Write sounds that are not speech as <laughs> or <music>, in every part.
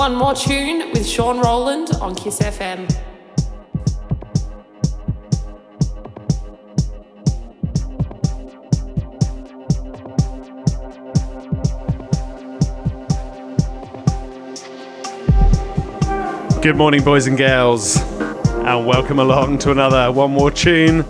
One more tune with Sean Rowland on Kiss FM. Good morning, boys and girls, and welcome along to another One More Tune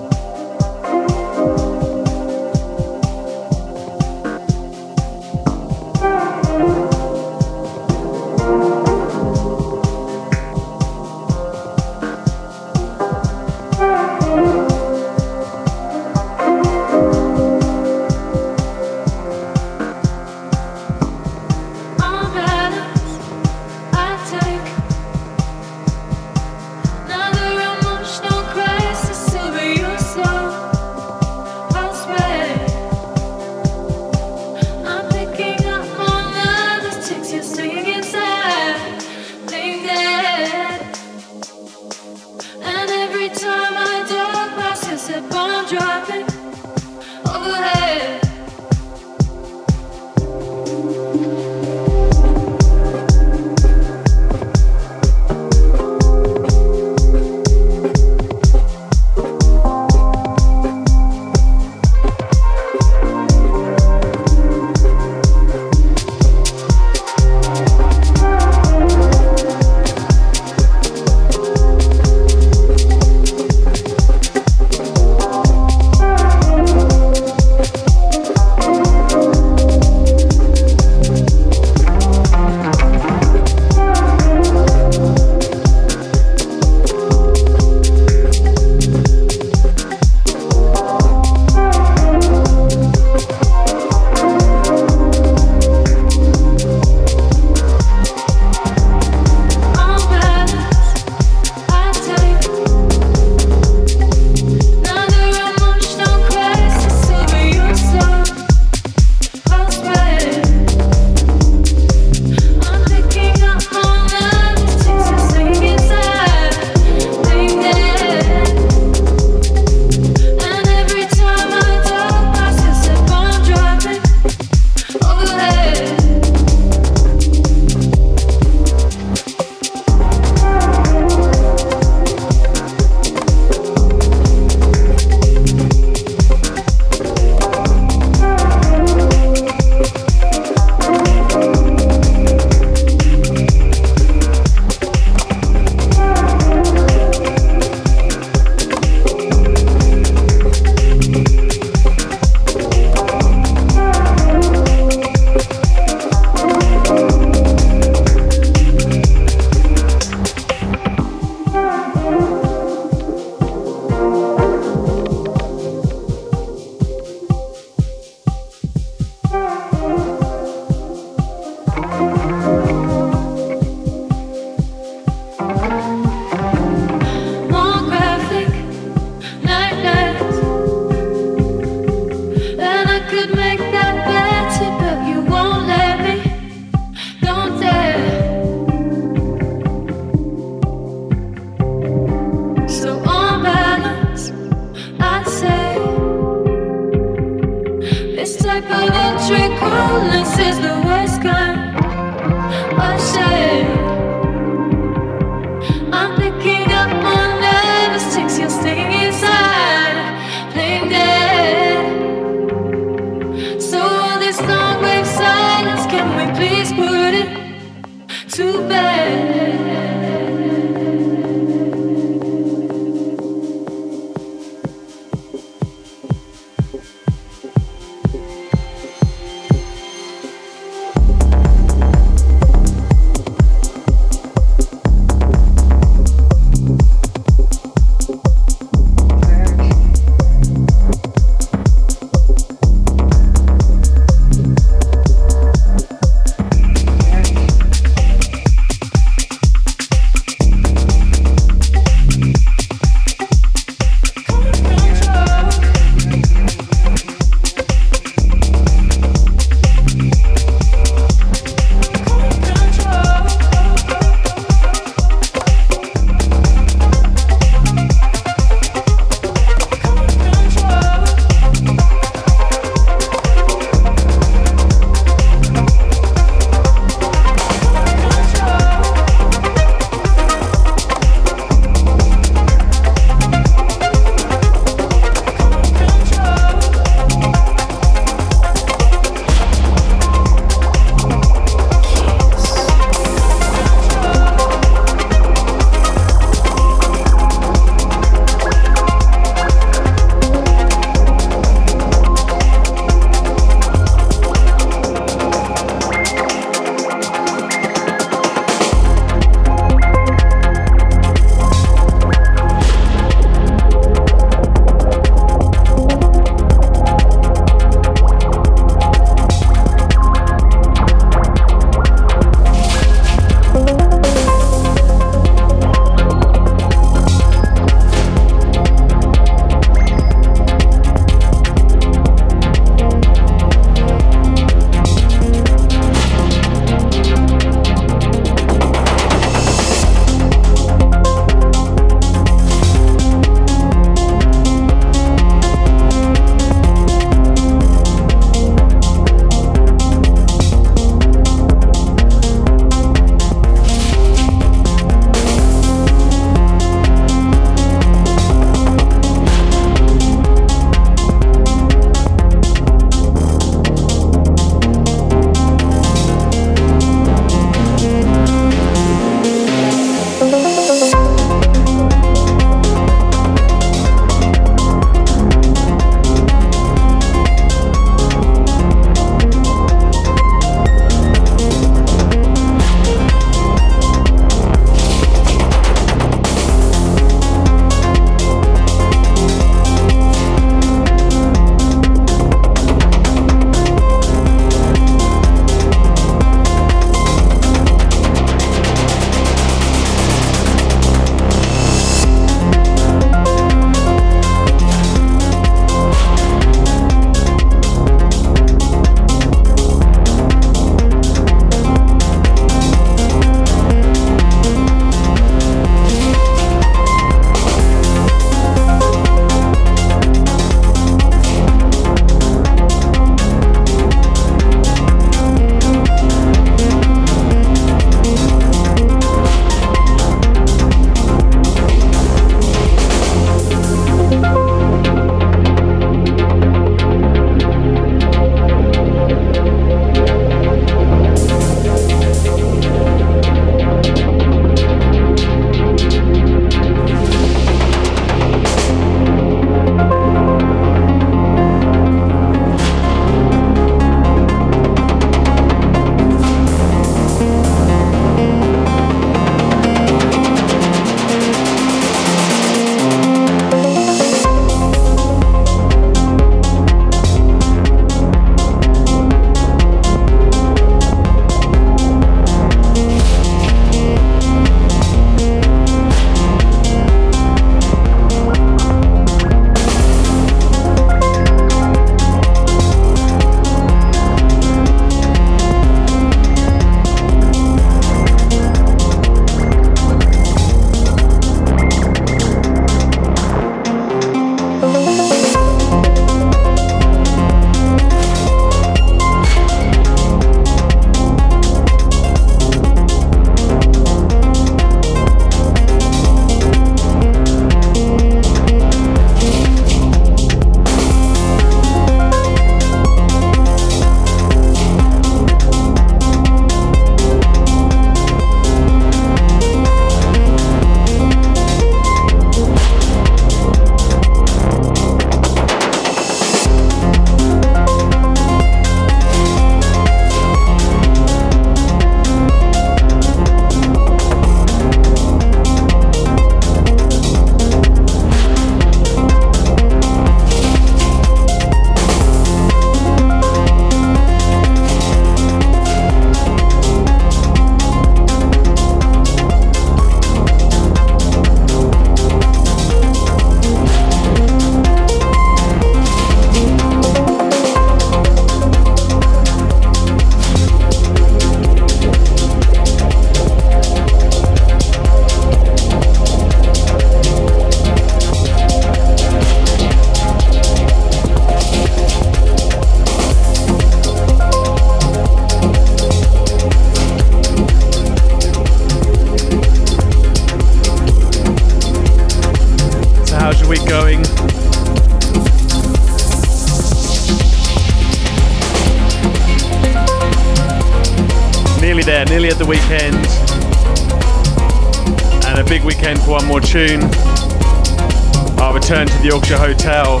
Hotel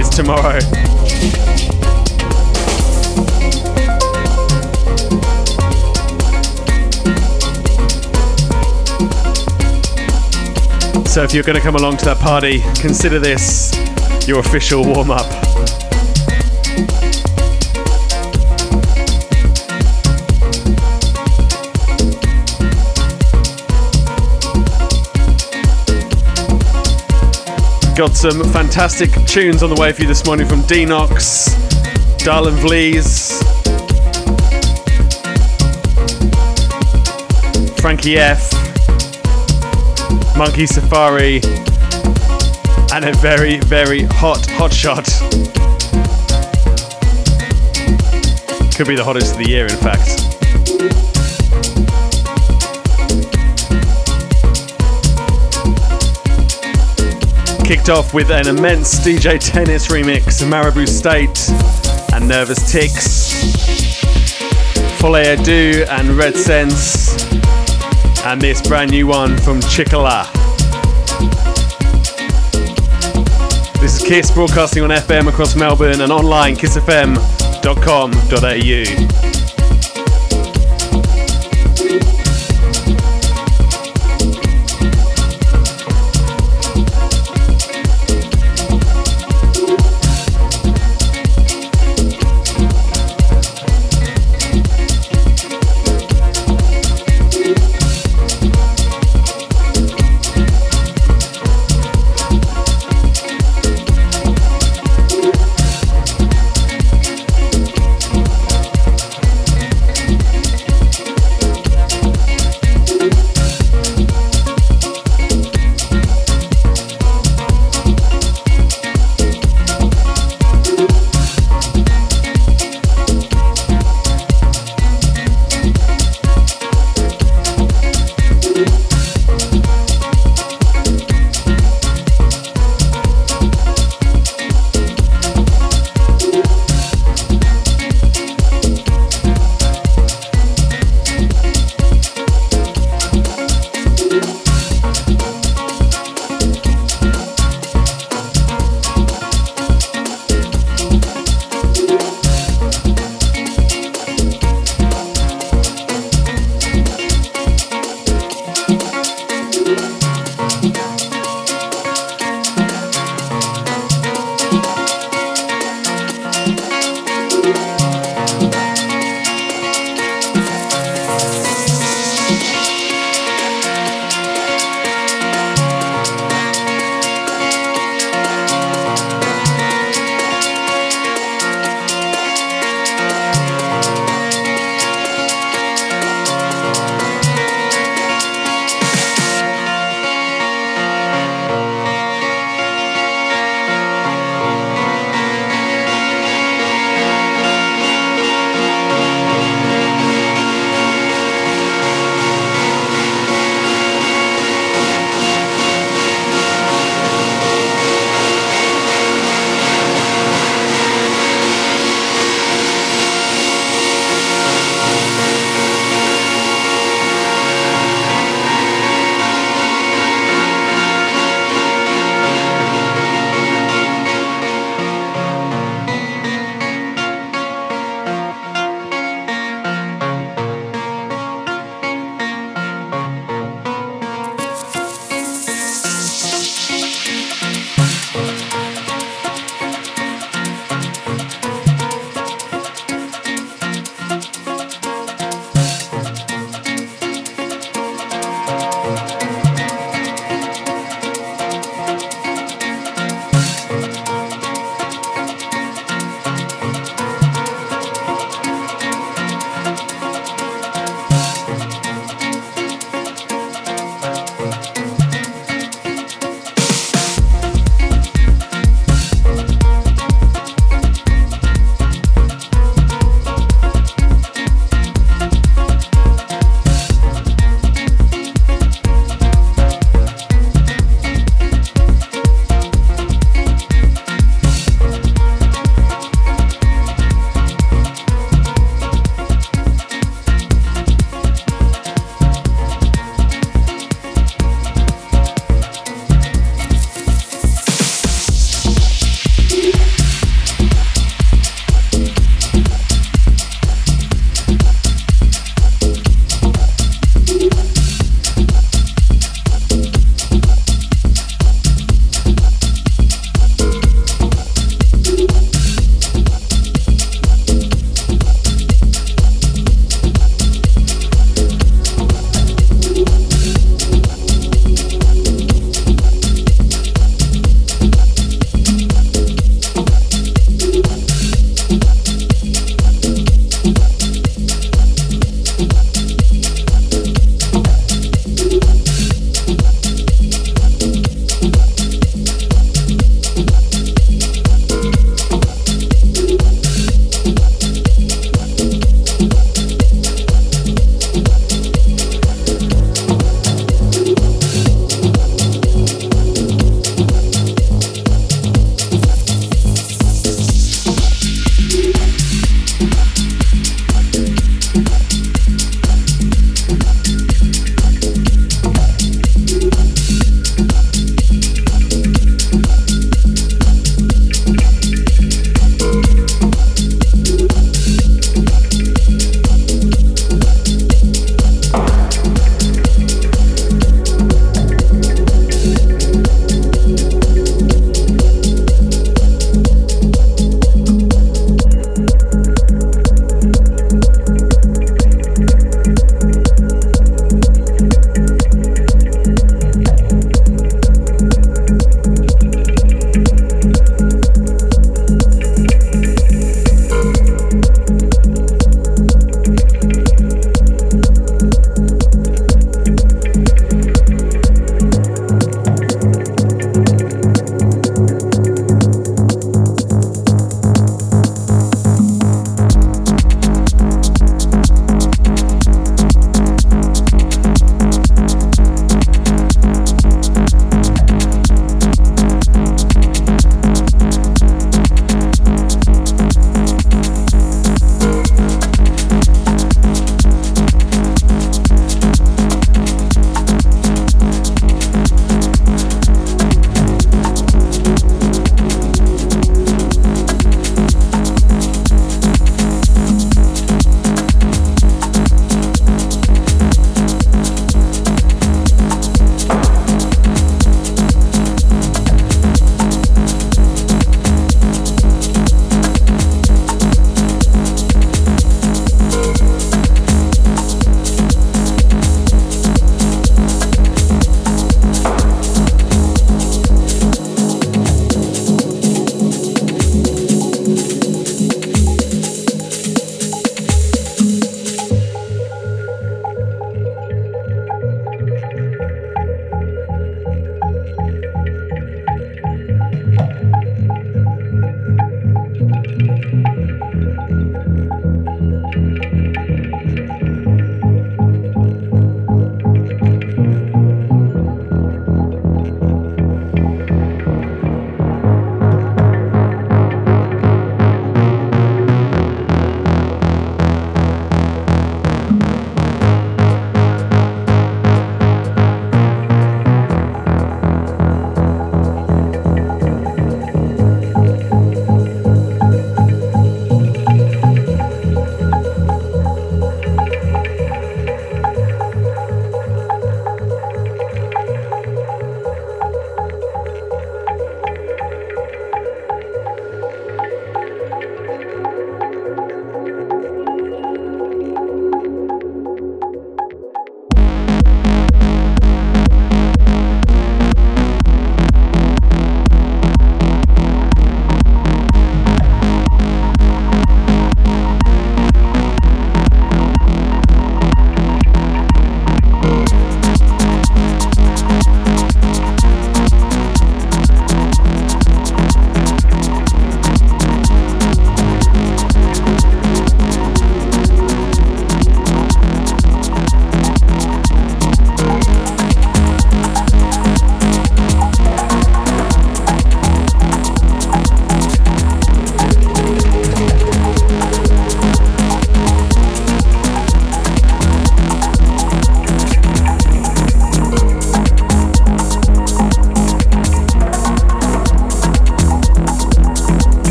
is tomorrow. So if you're going to come along to that party, consider this your official warm up. Got some fantastic tunes on the way for you this morning from Denox, Darlyn Vlys, Frankie F, Monkey Safari, and a very, very hot, hot shot. Could be the hottest of the year, in fact. Kicked off with an immense DJ Tennis remix of Maribou State and Nervous Tics. Folie Adu and Red Sense. And this brand new one from Chikala. This is Kiss broadcasting on FM across Melbourne and online kissfm.com.au.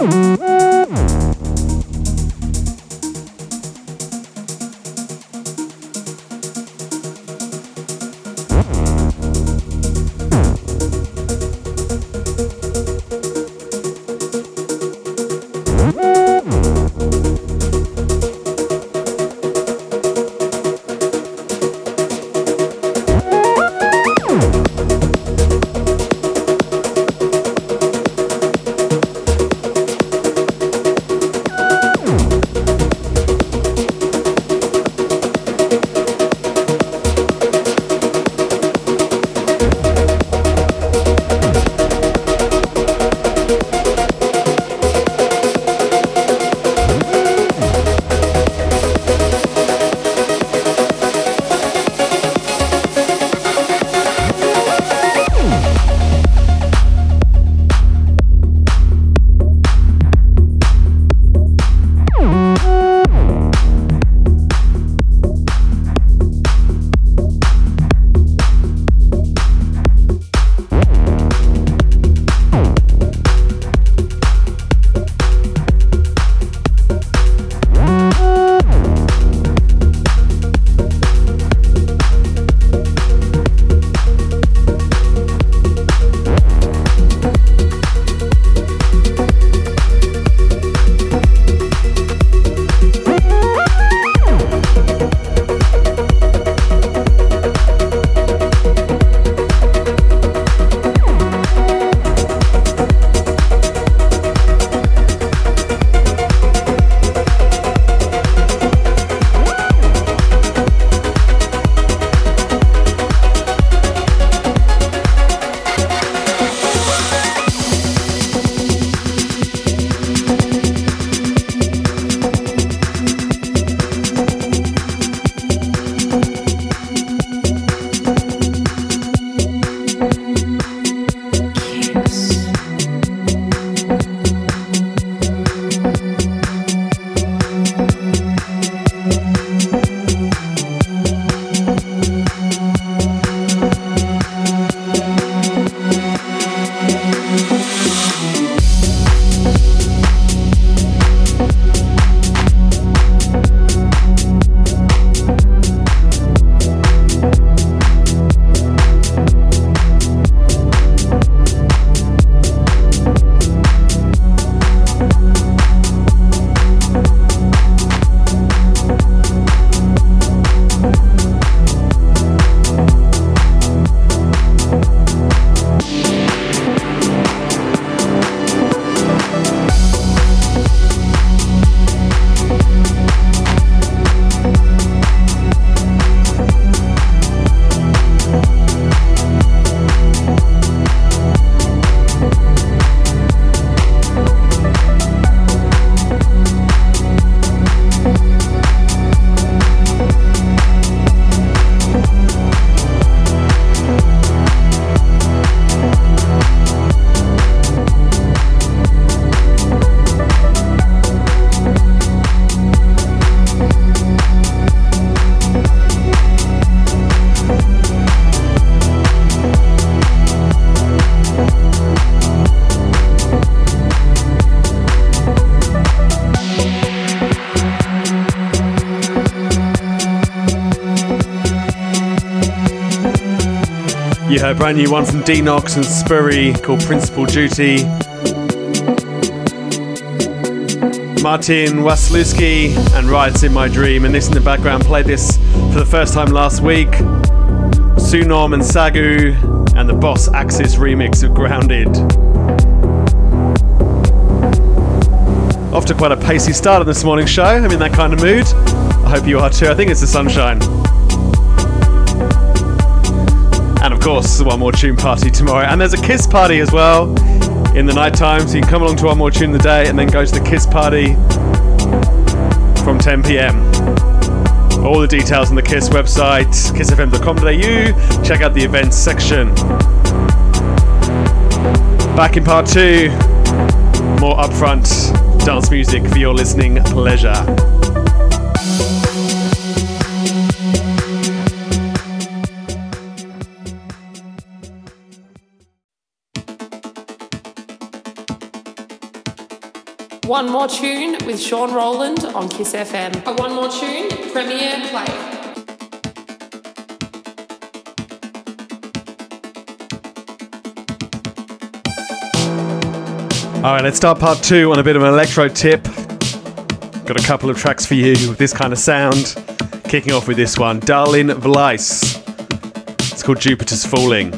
Música A brand new one from Denox and Spurry called Principal Duty. Martin Waslewski and Riots in My Dream, and this in the background played this for the first time last week. Sunom and Sagu and the Boss Axis remix of Grounded. Off to quite a pacey start on this morning's show. I'm in that kind of mood. I hope you are too. I think it's the sunshine. Of course, One More Tune party tomorrow. And there's a Kiss party as well in the night time. So you can come along to One More Tune the day and then go to the Kiss party from 10 pm. All the details on the Kiss website, kissfm.com.au. Check out the events section. Back in part two, more upfront dance music for your listening pleasure. More Tune with Sean Rowland on Kiss FM. A One More Tune, Premiere Play. All right, let's start part two on a bit of an electro tip. Got a couple of tracks for you with this kind of sound. Kicking off with this one, Darlyn Vlys. It's called Jupiter's Falling.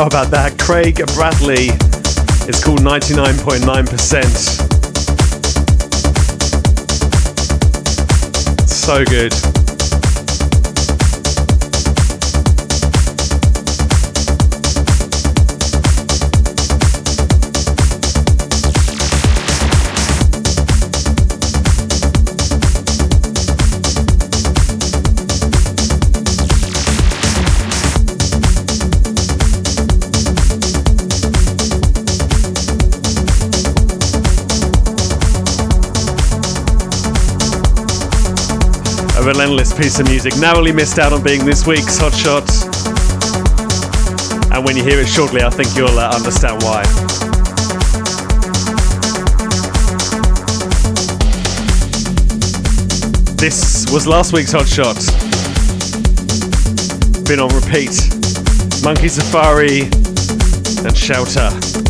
How about that? Craig Bradley. It's called 99.9%. So good. Piece of music. Narrowly missed out on being this week's Hot Shot. And when you hear it shortly, I think you'll uh, understand why. This was last week's Hot Shot. Been on repeat. Monkey Safari and Shelter.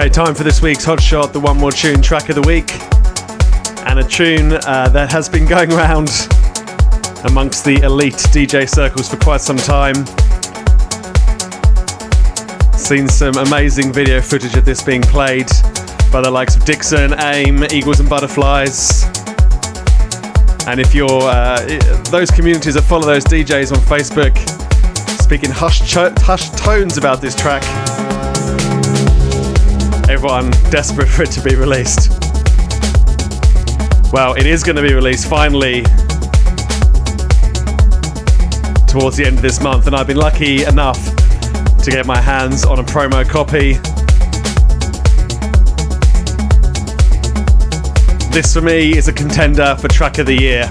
Okay, time for this week's Hot Shot, the one more tune track of the week. And a tune uh, that has been <laughs> going around amongst the elite DJ circles for quite some time. Seen some amazing video footage of this being played by the likes of Dixon, Âme, Eagles and Butterflies. And if you're uh, those communities that follow those DJs on Facebook, speaking hushed, hushed tones about this track, everyone desperate for it to be released. Well, it is going to be released finally towards the end of this month, and I've been lucky enough to get my hands on a promo copy. This for me is a contender for track of the year.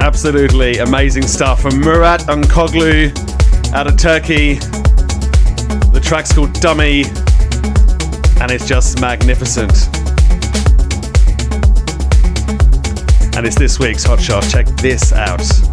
Absolutely amazing stuff from Murat Uncuoglu out of Turkey. Track's called Dummy, and it's just magnificent. And it's this week's Hot Shot. Check this out.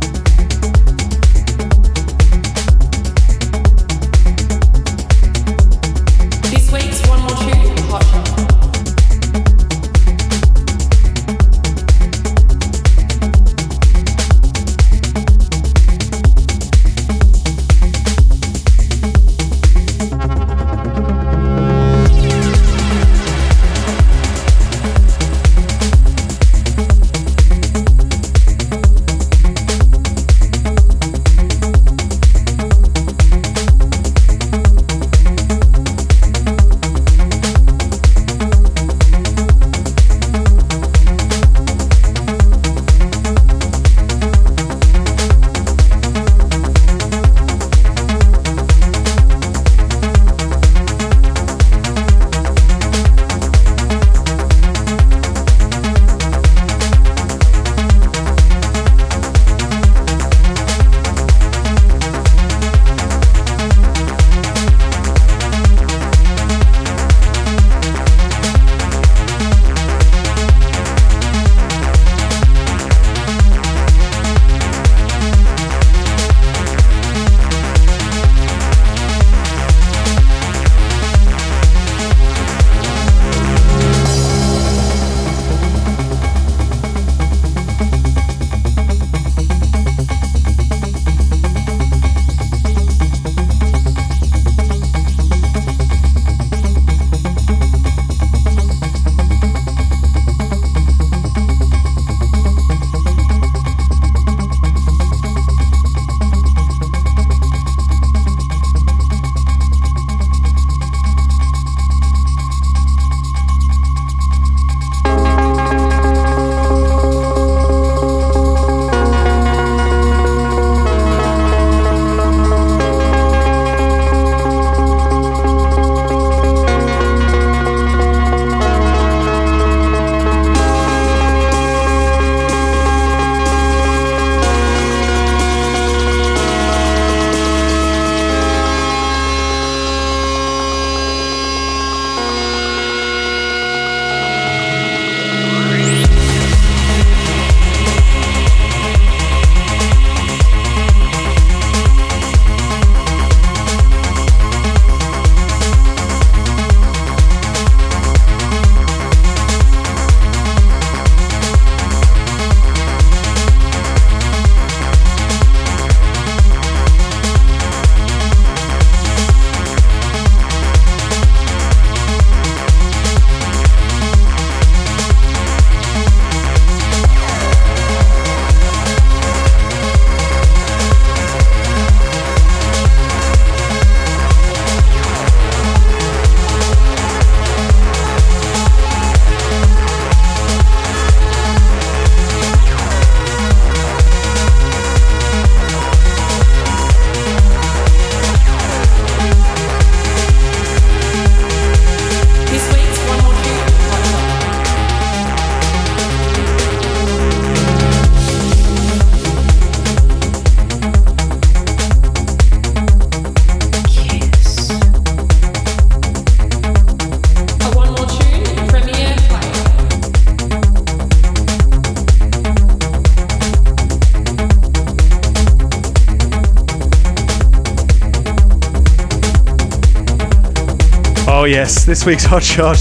This week's Hot Shot.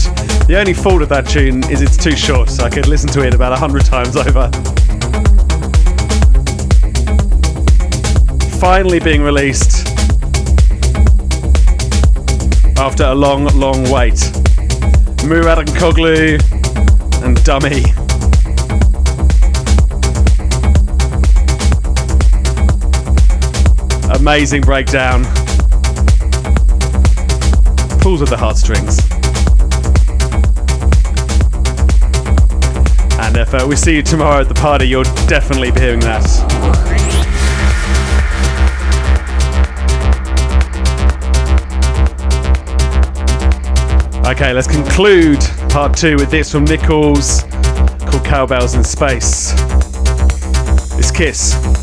The only fault of that tune is it's too short, so I could listen to it about a hundred times over. Finally being released after a long, long wait. Murat Uncuoglu and Dummy. Amazing breakdown. Pulls with the heartstrings. And if uh, we see you tomorrow at the party, you'll definitely be hearing that. Okay, let's conclude part two with this from Nichols called Cowbells in Space. It's Kiss.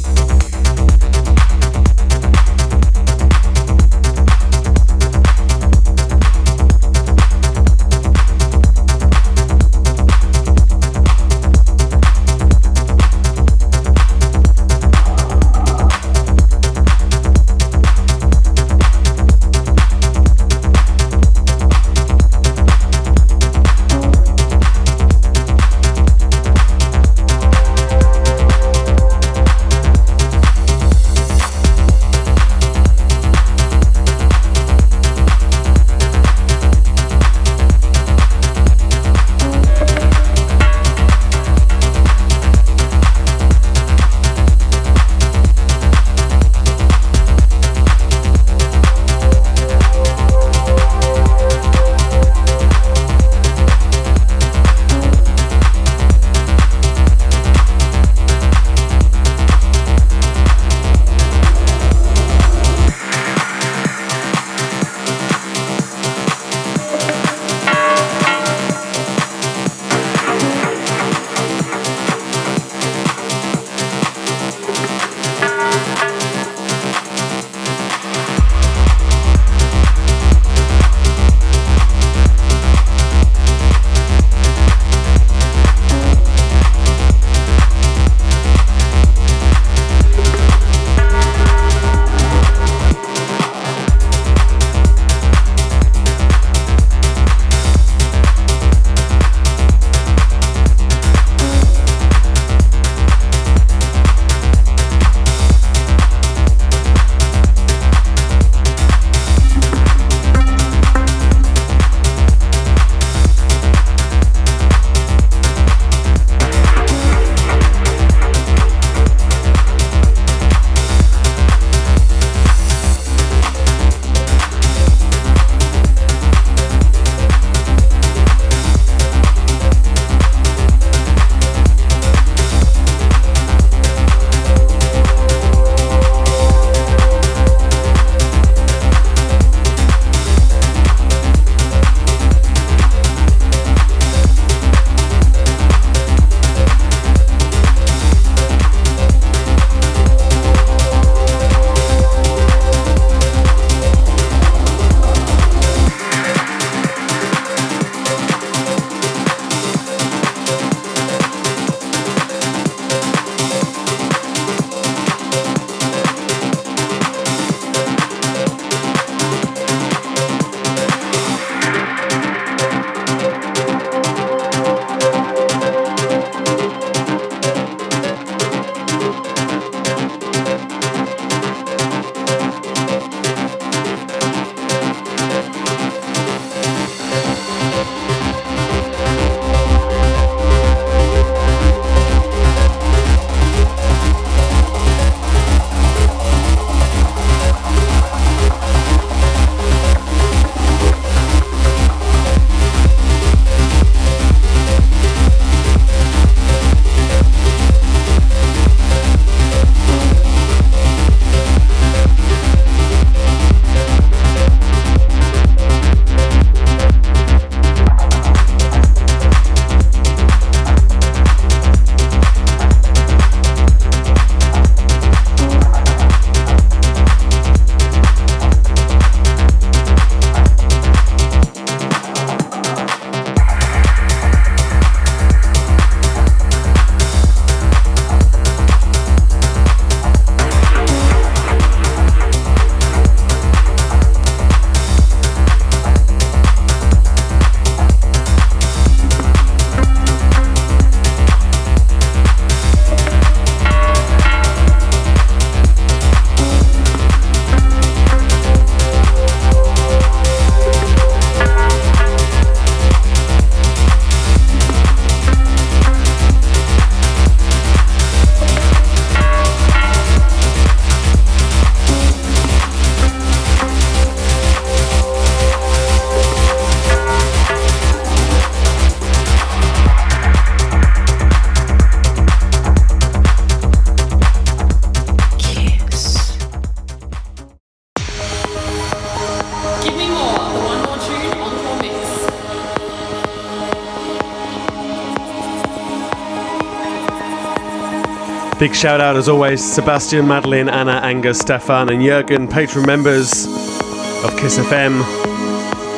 Big shout out as always Sebastian, Madeline, Anna, Angus, Stefan, and Jurgen, patron members of Kiss FM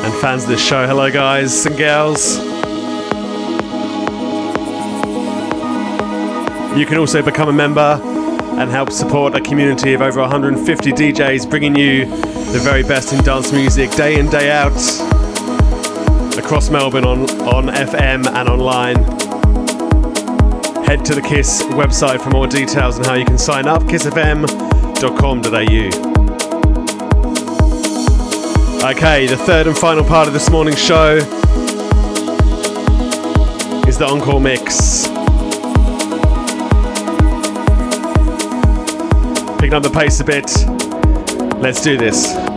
and fans of this show. Hello, guys and girls. You can also become a member and help support a community of over 150 DJs bringing you the very best in dance music day in, day out across Melbourne on, on FM and online. Head to the KISS website for more details on how you can sign up, kissfm.com.au. Okay, the third and final part of this morning's show is the Encore Mix. Picking up the pace a bit. Let's do this.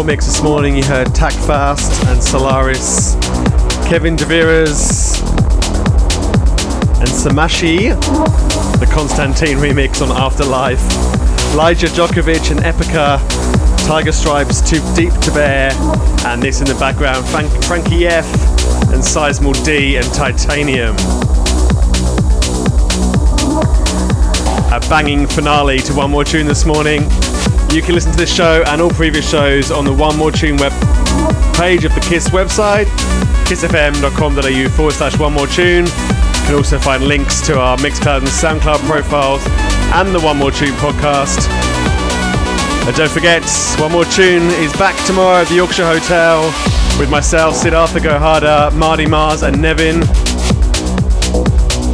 The mix this morning, you heard Tak Fast and Solaris, Kevin de Vries, and Samashi, the Constantine remix on Afterlife, Elijah Djokovic and Epica, Tiger Stripes Too Deep to Bear, and this in the background, Frank- Frankie F and Sizemore D and Titanium. A banging finale to One More Tune this morning. You can listen to this show and all previous shows on the One More Tune web page of the KISS website, kissfm.com.au forward slash One More Tune. You can also find links to our Mixcloud and Soundcloud profiles and the One More Tune podcast. And don't forget, One More Tune is back tomorrow at the Yorkshire Hotel with myself, Siddhartha Gohada, Marty Mars, and Nevin.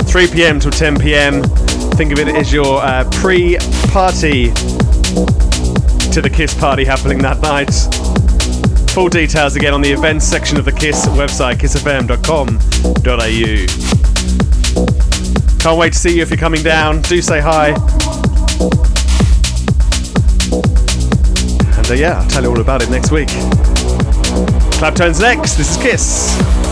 3 pm till 10 pm. Think of it as your uh, pre party to the Kiss party happening that night. Full details again on the events section of the Kiss website, kissfm.com.au. Can't wait to see you if you're coming down. Do say hi. And uh, yeah, I'll tell you all about it next week. Claptone's next. This is Kiss.